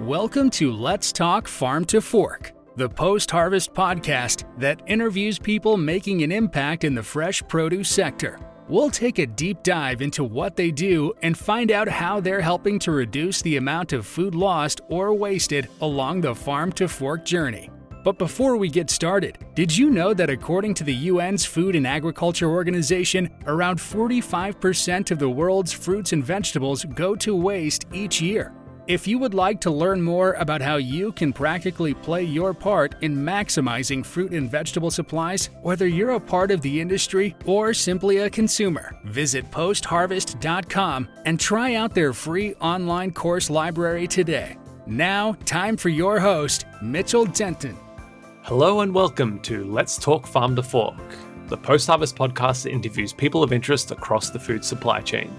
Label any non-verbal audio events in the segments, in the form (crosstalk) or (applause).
Welcome to Let's Talk Farm to Fork, the post harvest podcast that interviews people making an impact in the fresh produce sector. We'll take a deep dive into what they do and find out how they're helping to reduce the amount of food lost or wasted along the farm to fork journey. But before we get started, did you know that according to the UN's Food and Agriculture Organization, around 45% of the world's fruits and vegetables go to waste each year? If you would like to learn more about how you can practically play your part in maximizing fruit and vegetable supplies, whether you're a part of the industry or simply a consumer, visit postharvest.com and try out their free online course library today. Now, time for your host, Mitchell Denton. Hello and welcome to Let's Talk Farm to Fork, the post harvest podcast that interviews people of interest across the food supply chain.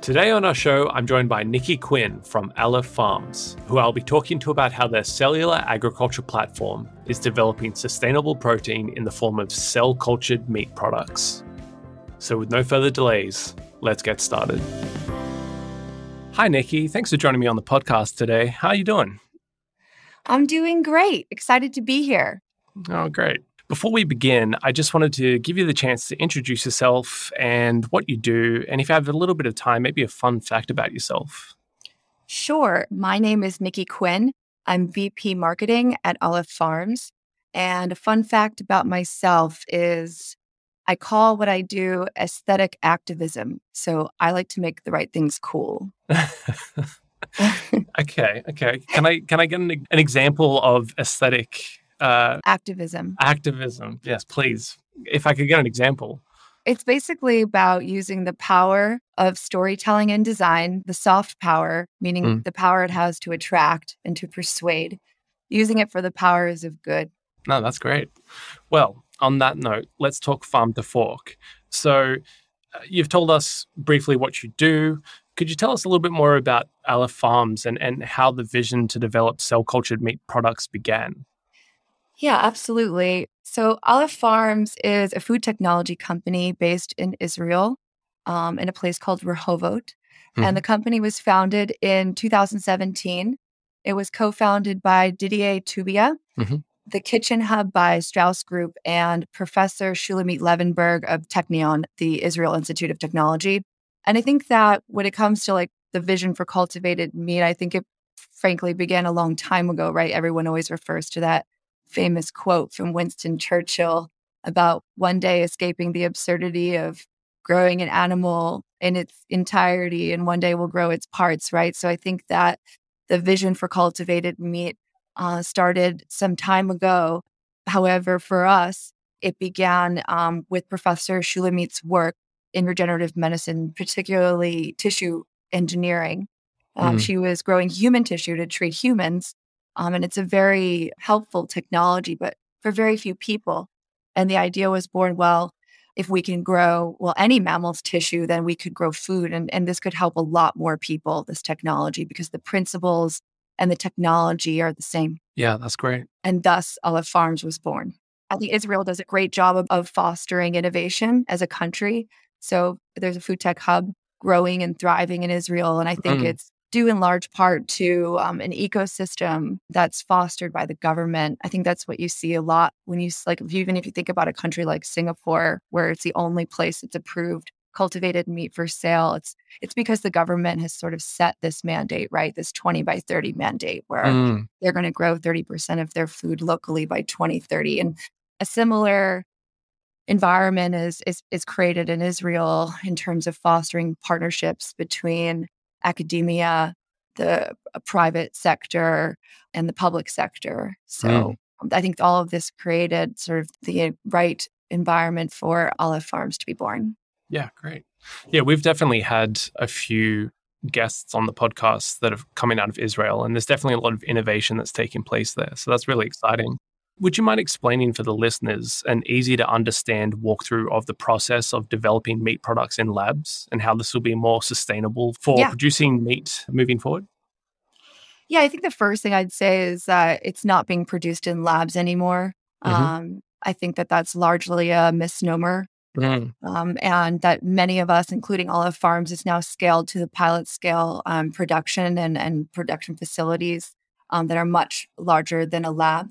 Today on our show, I'm joined by Nicky Quinn from Aleph Farms, who I'll be talking to about how their cellular agriculture platform is developing sustainable protein in the form of cell cultured meat products. So, with no further delays, let's get started. Hi, Nicky. Thanks for joining me on the podcast today. How are you doing? I'm doing great. Excited to be here. Oh, great. Before we begin, I just wanted to give you the chance to introduce yourself and what you do. And if you have a little bit of time, maybe a fun fact about yourself. Sure. My name is Nicky Quinn. I'm VP Marketing at Aleph Farms. And a fun fact about myself is I call what I do aesthetic activism. So I like to make the right things cool. (laughs) (laughs) okay, okay. Can I can I get an, an example of aesthetic uh, activism. Activism, yes, please. If I could get an example. It's basically about using the power of storytelling and design, the soft power, meaning mm. the power it has to attract and to persuade, using it for the powers of good. No, that's great. Well, on that note, let's talk farm to fork. So, uh, you've told us briefly what you do. Could you tell us a little bit more about Aleph Farms and, and how the vision to develop cell cultured meat products began? Yeah, absolutely. So, Aleph Farms is a food technology company based in Israel um, in a place called Rehovot. Mm-hmm. And the company was founded in 2017. It was co founded by Didier Toubia, mm-hmm. the Kitchen Hub by Strauss Group, and Professor Shulamit Levenberg of Technion, the Israel Institute of Technology. And I think that when it comes to like the vision for cultivated meat, I think it frankly began a long time ago, right? Everyone always refers to that famous quote from Winston Churchill about one day escaping the absurdity of growing an animal in its entirety and one day will grow its parts, right? So I think that the vision for cultivated meat uh, started some time ago. However, for us, it began um, with Professor Shulamit's work in regenerative medicine, particularly tissue engineering. Um, mm. She was growing human tissue to treat humans. Um, and it's a very helpful technology, but for very few people. And the idea was born well, if we can grow, well, any mammal's tissue, then we could grow food. And, and this could help a lot more people, this technology, because the principles and the technology are the same. Yeah, that's great. And thus, Aleph Farms was born. I think Israel does a great job of, of fostering innovation as a country. So there's a food tech hub growing and thriving in Israel. And I think mm. it's due in large part to um, an ecosystem that's fostered by the government. I think that's what you see a lot when you like, if you, even if you think about a country like Singapore, where it's the only place that's approved cultivated meat for sale. It's it's because the government has sort of set this mandate, right? This 20 by 30 mandate where mm. they're going to grow 30% of their food locally by 2030. And a similar environment is, is is created in Israel in terms of fostering partnerships between academia, the uh, private sector, and the public sector. So mm. I think all of this created sort of the right environment for Aleph Farms to be born. Yeah, great. Yeah, we've definitely had a few guests on the podcast that have coming out of Israel, and there's definitely a lot of innovation that's taking place there. So that's really exciting. Would you mind explaining for the listeners an easy to understand walkthrough of the process of developing meat products in labs and how this will be more sustainable for yeah. producing meat moving forward? Yeah, I think the first thing I'd say is that it's not being produced in labs anymore. Mm-hmm. Um, I think that that's largely a misnomer. Mm. Um, and that many of us, including Aleph Farms, is now scaled to the pilot scale um, production and, and production facilities um, that are much larger than a lab.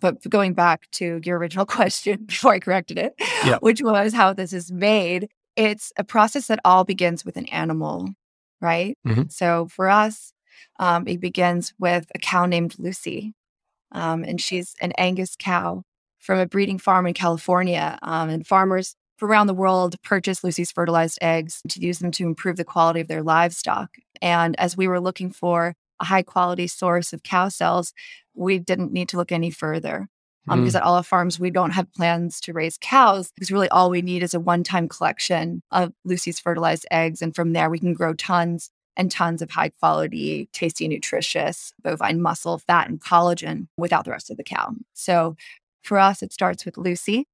But going back to your original (laughs) question before I corrected it, yep. which was how this is made, it's a process that all begins with an animal, right? Mm-hmm. So for us, um, it begins with a cow named Lucy, um, and she's an Angus cow from a breeding farm in California. Um, and farmers from around the world purchase Lucy's fertilized eggs to use them to improve the quality of their livestock. And as we were looking for a high quality source of cow cells, we didn't need to look any further. Um, mm. Because at Aleph Farms, we don't have plans to raise cows because really all we need is a one time collection of Lucy's fertilized eggs. And from there, we can grow tons and tons of high quality, tasty, nutritious bovine muscle, fat, and collagen without the rest of the cow. So for us, it starts with Lucy.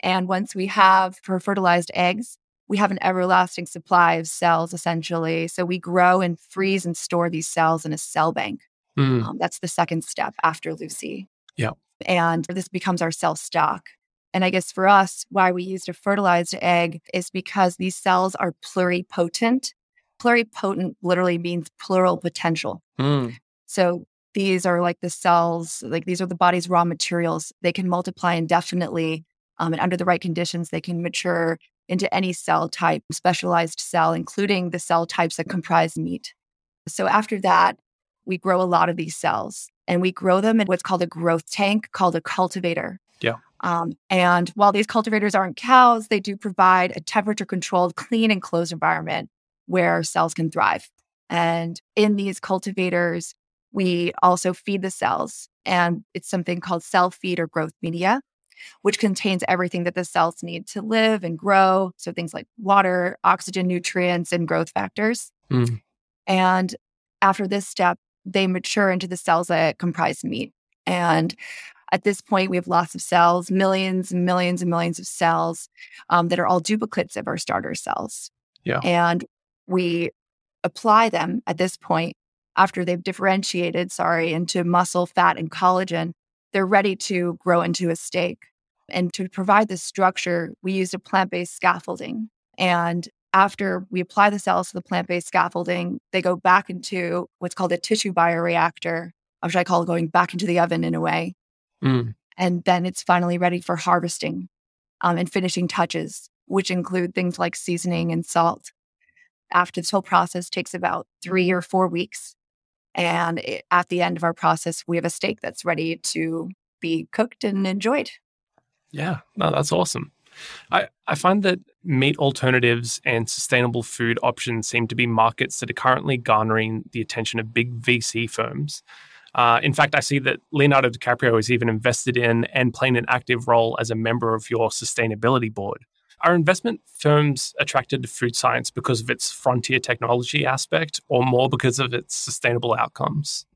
And once we have her fertilized eggs, we have an everlasting supply of cells essentially. So we grow and freeze and store these cells in a cell bank. Mm. Um, that's the second step after Lucy. Yeah. And this becomes our cell stock. And I guess for us, why we used a fertilized egg is because these cells are pluripotent. Pluripotent literally means plural potential. Mm. So these are like the cells, like these are the body's raw materials. They can multiply indefinitely. Um, and under the right conditions, they can mature into any cell type, specialized cell, including the cell types that comprise meat. So after that, we grow a lot of these cells and we grow them in what's called a growth tank called a cultivator. Yeah. Um, and while these cultivators aren't cows, they do provide a temperature controlled, clean, and closed environment where cells can thrive. And in these cultivators, we also feed the cells, and it's something called cell feed or growth media, which contains everything that the cells need to live and grow. So things like water, oxygen, nutrients, and growth factors. Mm. And after this step, they mature into the cells that comprise meat. And at this point, we have lots of cells, millions and millions and millions of cells um, that are all duplicates of our starter cells. Yeah. And we apply them at this point after they've differentiated, sorry, into muscle, fat, and collagen. They're ready to grow into a steak. And to provide this structure, we used a plant based scaffolding. And after we apply the cells to the plant based scaffolding, they go back into what's called a tissue bioreactor, which I call going back into the oven in a way. Mm. And then it's finally ready for harvesting um, and finishing touches, which include things like seasoning and salt. After this whole process takes about three or four weeks. And it, at the end of our process, we have a steak that's ready to be cooked and enjoyed. Yeah, no, that's awesome. I, I find that meat alternatives and sustainable food options seem to be markets that are currently garnering the attention of big VC firms. Uh, in fact, I see that Leonardo DiCaprio is even invested in and playing an active role as a member of your sustainability board. Are investment firms attracted to food science because of its frontier technology aspect or more because of its sustainable outcomes?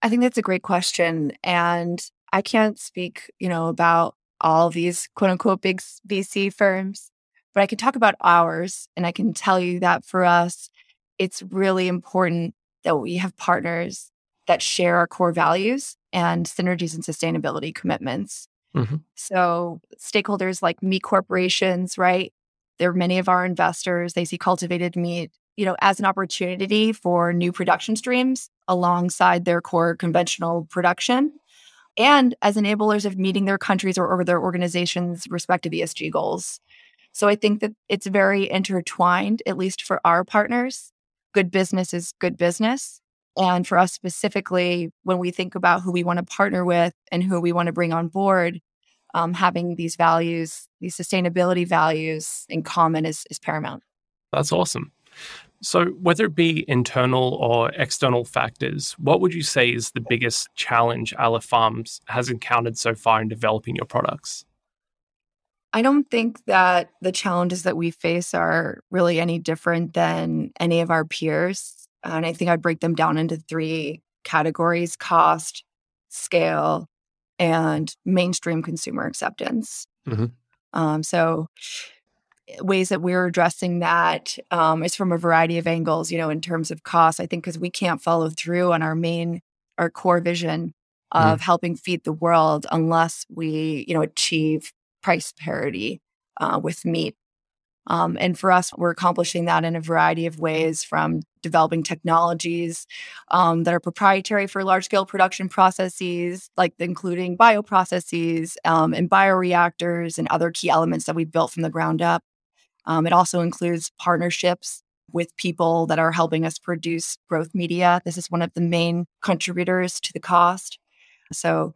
I think that's a great question. And I can't speak, you know, about all these quote unquote big VC firms, but I can talk about ours. And I can tell you that for us, it's really important that we have partners that share our core values and synergies and sustainability commitments. Mm-hmm. So, stakeholders like meat corporations, right? They're many of our investors. They see cultivated meat, you know, as an opportunity for new production streams alongside their core conventional production and as enablers of meeting their countries or, or their organizations' respective ESG goals. So I think that it's very intertwined, at least for our partners. Good business is good business. And for us specifically, when we think about who we want to partner with and who we want to bring on board, um, having these values, these sustainability values in common is, is paramount. That's awesome. So, whether it be internal or external factors, what would you say is the biggest challenge Aleph Farms has encountered so far in developing your products? I don't think that the challenges that we face are really any different than any of our peers. And I think I'd break them down into three categories cost, scale, and mainstream consumer acceptance. Mm-hmm. Um, so, ways that we're addressing that um, is from a variety of angles, you know, in terms of cost. I think because we can't follow through on our main, our core vision of mm. helping feed the world unless we, you know, achieve price parity uh, with meat. Um, and for us, we're accomplishing that in a variety of ways from developing technologies um, that are proprietary for large scale production processes, like including bioprocesses um, and bioreactors and other key elements that we've built from the ground up. Um, it also includes partnerships with people that are helping us produce growth media. This is one of the main contributors to the cost. So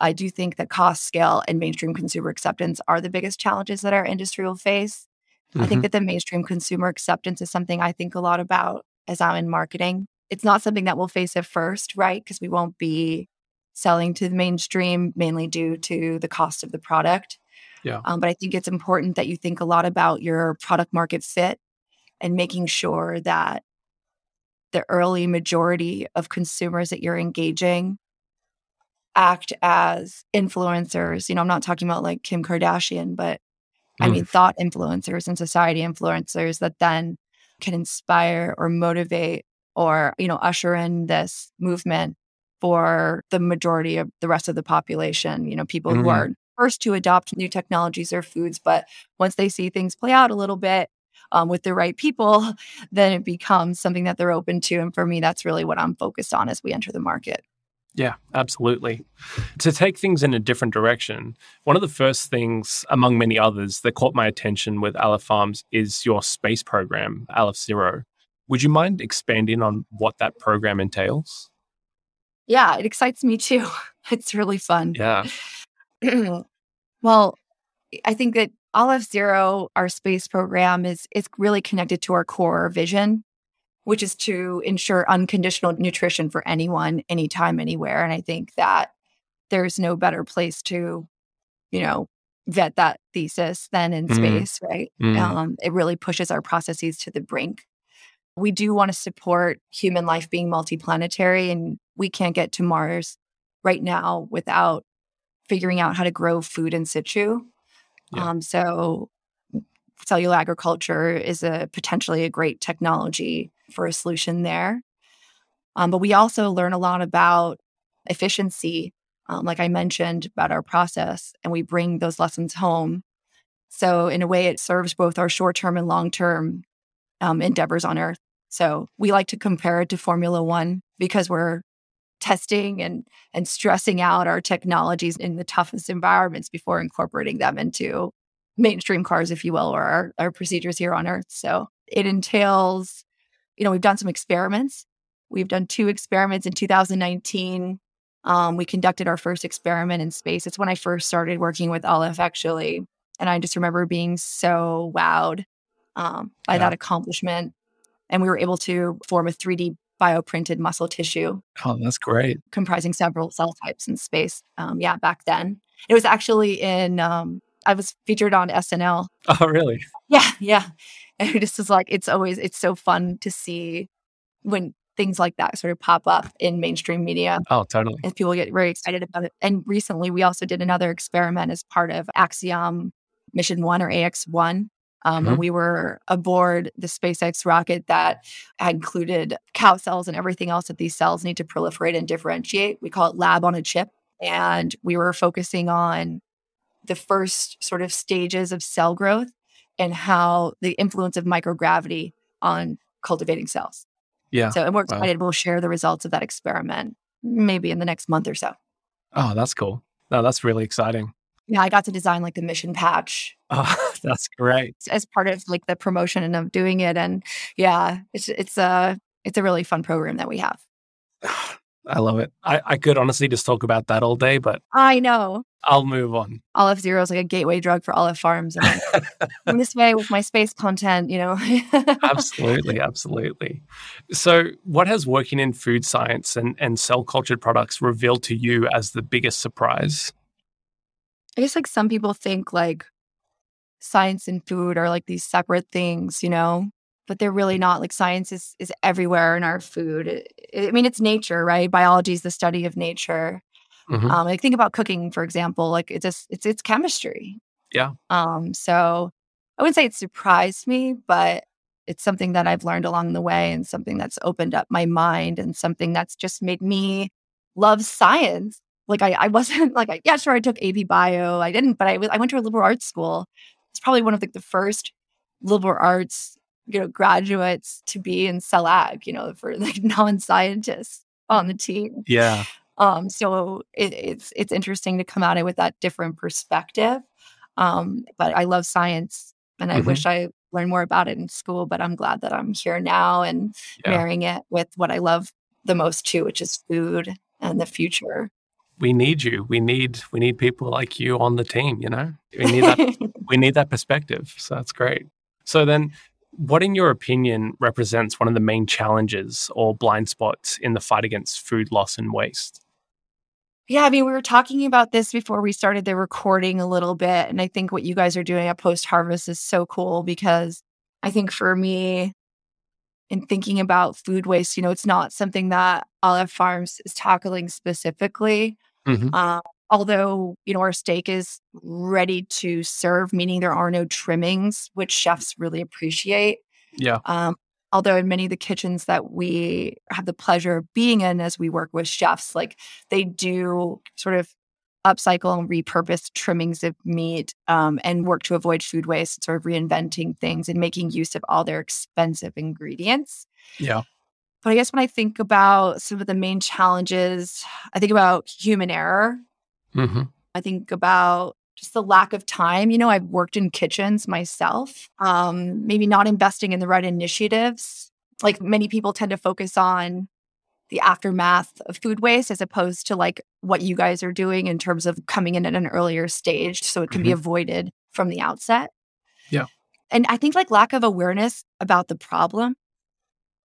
I do think that cost scale and mainstream consumer acceptance are the biggest challenges that our industry will face. Mm-hmm. I think mm-hmm. that the mainstream consumer acceptance is something I think a lot about as I'm in marketing. It's not something that we'll face at first, right? Because we won't be selling to the mainstream mainly due to the cost of the product. Yeah. Um, but I think it's important that you think a lot about your product market fit and making sure that the early majority of consumers that you're engaging act as influencers. You know, I'm not talking about like Kim Kardashian, but I mean, mm. thought influencers and society influencers that then can inspire or motivate or, you know, usher in this movement for the majority of the rest of the population, you know, people mm-hmm. who are first to adopt new technologies or foods, but once they see things play out a little bit um, with the right people, (laughs) then it becomes something that they're open to. And for me, that's really what I'm focused on as we enter the market. Yeah, absolutely. To take things in a different direction, one of the first things, among many others, that caught my attention with Aleph Farms is your space program, Aleph Zero. Would you mind expanding on what that program entails? Yeah, it excites me too. (laughs) It's really fun. Yeah. (clears throat) well, I think that Aleph Zero, our space program, is is really connected to our core vision, which is to ensure unconditional nutrition for anyone, anytime, anywhere. And I think that there's no better place to, you know, vet that thesis than in mm. space, right? Mm. Um, it really pushes our processes to the brink. We do want to support human life being multiplanetary, and we can't get to Mars right now without figuring out how to grow food in situ. Yeah. Um, so, cellular agriculture is a potentially a great technology for a solution there. Um, but we also learn a lot about efficiency, um, like I mentioned about our process, and we bring those lessons home. So, in a way, it serves both our short term and long term um, endeavors on Earth. So, we like to compare it to Formula One because we're testing and and stressing out our technologies in the toughest environments before incorporating them into mainstream cars, if you will, or our, our procedures here on Earth. So it entails you know, we've done some experiments. We've done two experiments in 2019. Um, we conducted our first experiment in space. It's when I first started working with Aleph, actually. And I just remember being so wowed um, by yeah. that accomplishment. And we were able to form a 3D bioprinted muscle tissue. Oh, that's great. Comprising several cell types in space. Um, yeah, back then. It was actually in, um, I was featured on SNL. (laughs) Oh, really? Yeah, yeah. And it just is like, it's always, it's so fun to see when things like that sort of pop up in mainstream media. Oh, totally. And people get very excited about it. And recently we also did another experiment as part of Axiom Mission One or AX1. Um, mm-hmm. We were aboard the SpaceX rocket that included cow cells and everything else that these cells need to proliferate and differentiate. We call it lab on a chip. And we were focusing on the first sort of stages of cell growth and how the influence of microgravity on cultivating cells. Yeah. So, and we're excited. Wow. We'll share the results of that experiment maybe in the next month or so. Oh, that's cool. No, that's really exciting. Yeah, I got to design like the mission patch. Oh, (laughs) that's great. As part of like the promotion and of doing it. And yeah, it's it's a it's a really fun program that we have. (sighs) I love it. I, I could honestly just talk about that all day, but I know. I'll move on. Aleph Zero is like a gateway drug for Aleph Farms. And this way with my space content, you know. (laughs) absolutely, (laughs) absolutely. So, what has working in food science and, and cell cultured products revealed to you as the biggest surprise? I guess like some people think like science and food are like these separate things, you know, but they're really not. Like science is is everywhere in our food. I mean, it's nature, right? Biology is the study of nature. Mm-hmm. Um, like think about cooking, for example. Like it's just it's it's chemistry. Yeah. Um. So I wouldn't say it surprised me, but it's something that I've learned along the way, and something that's opened up my mind, and something that's just made me love science. Like I, I wasn't (laughs) like I, yeah, sure, I took AP Bio. I didn't, but I was I went to a liberal arts school. It's probably one of like the first liberal arts, you know, graduates to be in CellAg, you know, for (laughs) like non-scientists on the team. Yeah. Um, so it, it's it's interesting to come at it with that different perspective. Um, but I love science, and I Mhm. wish I learned more about it in school. But I'm glad that I'm here now and Yeah. marrying it with what I love the most too, which is food and the future. We need you. We need we need people like you on the team, you know? We need that (laughs) we need that perspective. So that's great. So then what in your opinion represents one of the main challenges or blind spots in the fight against food loss and waste? Yeah, I mean, we were talking about this before we started the recording a little bit. And I think what you guys are doing at Post Harvest is so cool because I think for me, in thinking about food waste, you know, it's not something that Aleph Farms is tackling specifically. Mhm. Um, although, you know, our steak is ready to serve, meaning there are no trimmings, which chefs really appreciate. Yeah. Um, although in many of the kitchens that we have the pleasure of being in as we work with chefs, like they do sort of upcycle and repurpose trimmings of meat um, and work to avoid food waste, sort of reinventing things and making use of all their expensive ingredients. Yeah. But I guess when I think about some of the main challenges, I think about human error. hmm I think about just the lack of time. You know, I've worked in kitchens myself, um, maybe not investing in the right initiatives. Like many people tend to focus on the aftermath of food waste as opposed to like what you guys are doing in terms of coming in at an earlier stage so it can be Mhm. avoided from the outset. Yeah. And I think like lack of awareness about the problem.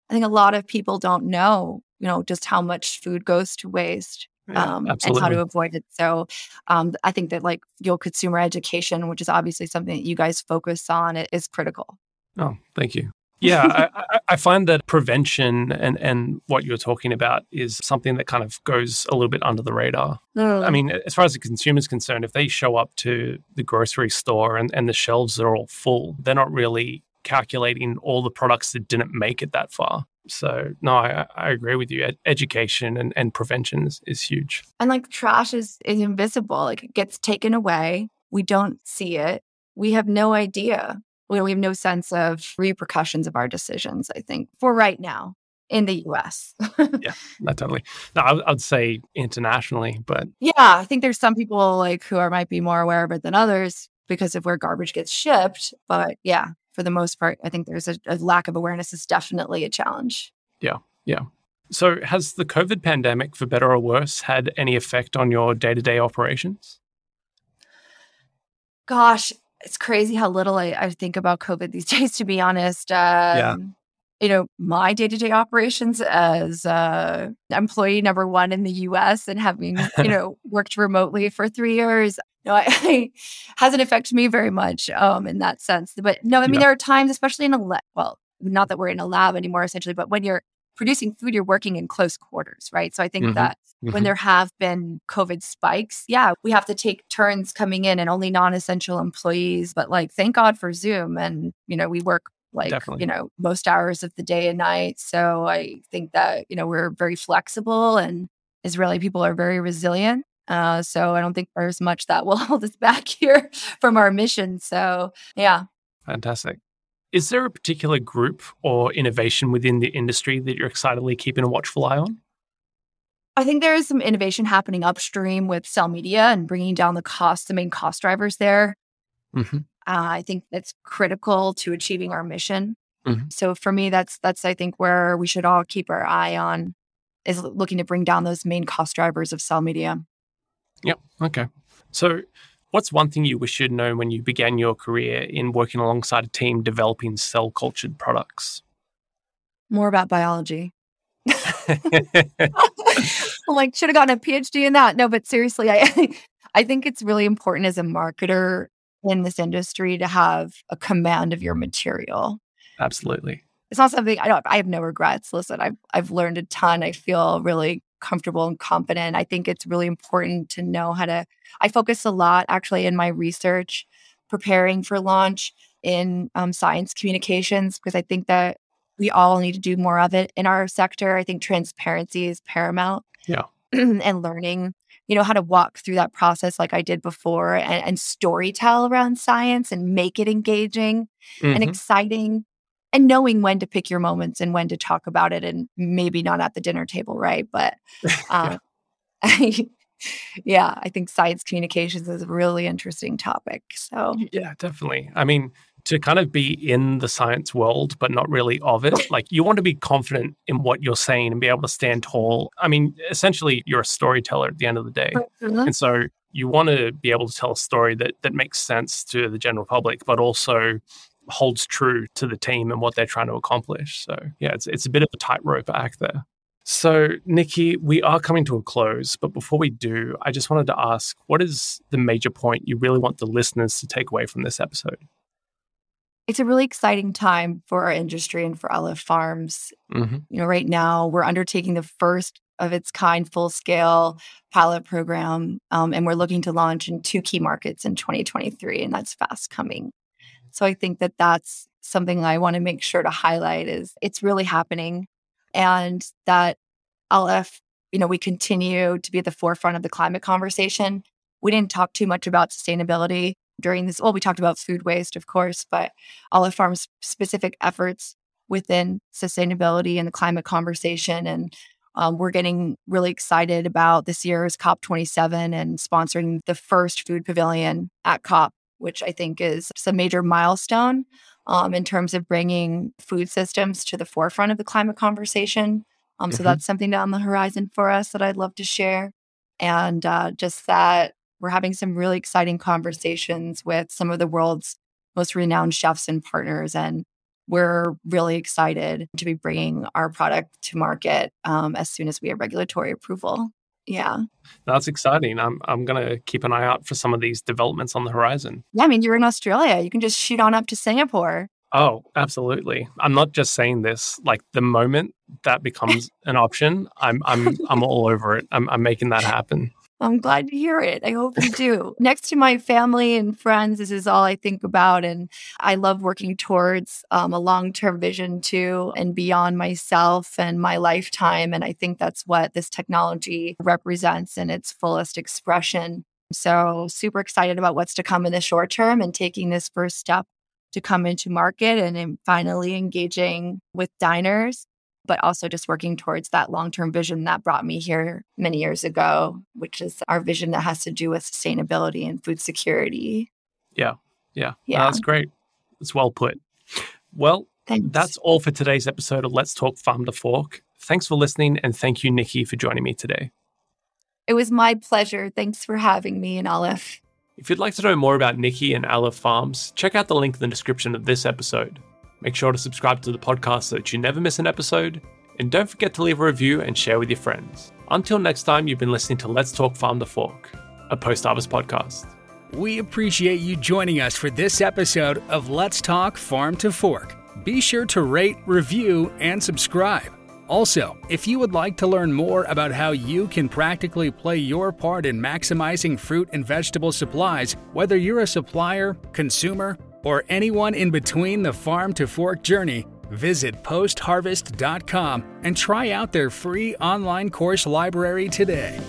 I think a lot of people don't know, you know, just how much food goes to waste Yeah, um, and how to avoid it. So um, I think that like your consumer education, which is obviously something that you guys focus on, i- is critical. Oh, thank you. Yeah, I, I, find that prevention and, and what you're talking about is something that kind of goes a little bit under the radar. Oh. I mean, as far as the consumer's concerned, if they show up to the grocery store and, and the shelves are all full, they're not really calculating all the products that didn't make it that far. So, no, I, I agree with you. Ed- education and, and prevention is, is huge. and like trash is, is invisible. Like it gets taken away. We don't see it. We have no idea. We we have no sense of repercussions of our decisions, I think, for right now in the US. Yeah, (laughs) not totally. No, I, I'd say internationally, but Yeah, I think there's some people like who are might be more aware of it than others because of where garbage gets shipped. But yeah, for the most part, I think there's a, a lack of awareness is definitely a challenge. Yeah, yeah. So has the COVID pandemic, for better or worse, had any effect on your day to day operations? Gosh, it's crazy how little I, I think about COVID these (laughs) days, to be honest. Um, You know, my day to day operations as uh, employee number one in the US and having, you (laughs) know, worked remotely for three years, no, I, I (laughs) hasn't affected me very much um, in that sense. But no, I mean, Yeah. there are times, especially in a lab, well, not that we're in a lab anymore, essentially, but when you're producing food, you're working in close quarters, right? So I think Mhm. that Mhm. when there have been COVID spikes, yeah, we have to take turns coming in and only non essential employees. But like, thank God for Zoom. And, you know, we work like, Definitely. you know, most hours of the day and night. So I think that, you know, we're very flexible and Israeli people are very resilient. Uh, so I don't think there's much that will (laughs) hold us back here from our mission. So yeah. Fantastic. Is there a particular group or innovation within the industry that you're excitedly keeping a watchful eye on? I think there is some innovation happening upstream with cell media and bringing down the cost, the main cost drivers there. Mhm. Uh, I think that's critical to achieving our mission. Mhm. So for me, that's that's I think where we should all keep our eye on is looking to bring down those main cost drivers of cell media. Yep. Okay. So, what's one thing you wish you'd known when you began your career in working alongside a team developing cell cultured products? More about biology. (laughs) Like, should have gotten a PhD in that. No, but seriously, I (laughs) I think it's really important as a marketer in this industry to have a command of your material. Absolutely. It's not something I don't I have no regrets. Listen, I've I've learned a ton. I feel really comfortable and confident. I think it's really important to know how to I focus a lot actually in my research preparing for launch in um, science communications because I think that we all need to do more of it in our sector. I think transparency is paramount. Yeah. (clears throat) and learning you know, how to walk through that process like I did before and, and story tell around science and make it engaging mm-hmm. and exciting and knowing when to pick your moments and when to talk about it and maybe not at the dinner table, right? But (laughs) um, (laughs) yeah, I think science communications is a really interesting topic. So, yeah, definitely. I mean, to kind of be in the science world, but not really of it, like you want to be confident in what you're saying and be able to stand tall. I mean, essentially, you're a storyteller at the end of the day. Mm-hmm. And so you want to be able to tell a story that, that makes sense to the general public, but also holds true to the team and what they're trying to accomplish. So, yeah, it's, it's a bit of a tightrope act there. So, Nicky, we are coming to a close, but before we do, I just wanted to ask what is the major point you really want the listeners to take away from this episode? It's a really exciting time for our industry and for Aleph Farms. Mm-hmm. You know, right now we're undertaking the first of its kind full scale pilot program, um, and we're looking to launch in two key markets in 2023, and that's fast coming. So I think that that's something I want to make sure to highlight is it's really happening and that Aleph, you know, we continue to be at the forefront of the climate conversation. We didn't talk too much about sustainability during this. Well, we talked about food waste, of course, but Aleph Farm's specific efforts within sustainability and the climate conversation. And um, we're getting really excited about this year's COP27 and sponsoring the first food pavilion at COP, which I think is a major milestone um, in terms of bringing food systems to the forefront of the climate conversation. Um, so mm-hmm. that's something down the horizon for us that I'd love to share. And uh, just that we're having some really exciting conversations with some of the world's most renowned chefs and partners. And we're really excited to be bringing our product to market um, as soon as we have regulatory approval. Yeah. That's exciting. I'm I'm going to keep an eye out for some of these developments on the horizon. Yeah, I mean, you're in Australia. You can just shoot on up to Singapore. Oh, absolutely. I'm not just saying this. Like the moment that becomes an option, I'm I'm I'm all over it. I'm I'm making that happen. I'm glad to hear it. I hope you do. Next to my family and friends, this is all I think about. And I love working towards um, a long term vision too and beyond myself and my lifetime. And I think that's what this technology represents in its fullest expression. So, super excited about what's to come in the short term and taking this first step to come into market and finally engaging with diners but also just working towards that long term vision that brought me here many years ago, which is our vision that has to do with sustainability and food security. Yeah. Yeah. yeah. that's great. It's well put. Well, Thanks. that's all for today's episode of Let's Talk Farm to Fork. Thanks for listening, and thank you, Nicky, for joining me today. It was my pleasure. Thanks for having me and Aleph. If you'd like to know more about Nicky and Aleph Farms, check out the link in the description of this episode. Make sure to subscribe to the podcast so that you never miss an episode. And don't forget to leave a review and share with your friends. Until next time, you've been listening to Let's Talk Farm to Fork, a post harvest podcast. We appreciate you joining us for this episode of Let's Talk Farm to Fork. Be sure to rate, review, and subscribe. Also, if you would like to learn more about how you can practically play your part in maximizing fruit and vegetable supplies, whether you're a supplier, consumer, or anyone in between the farm to fork journey, visit postharvest.com and try out their free online course library today.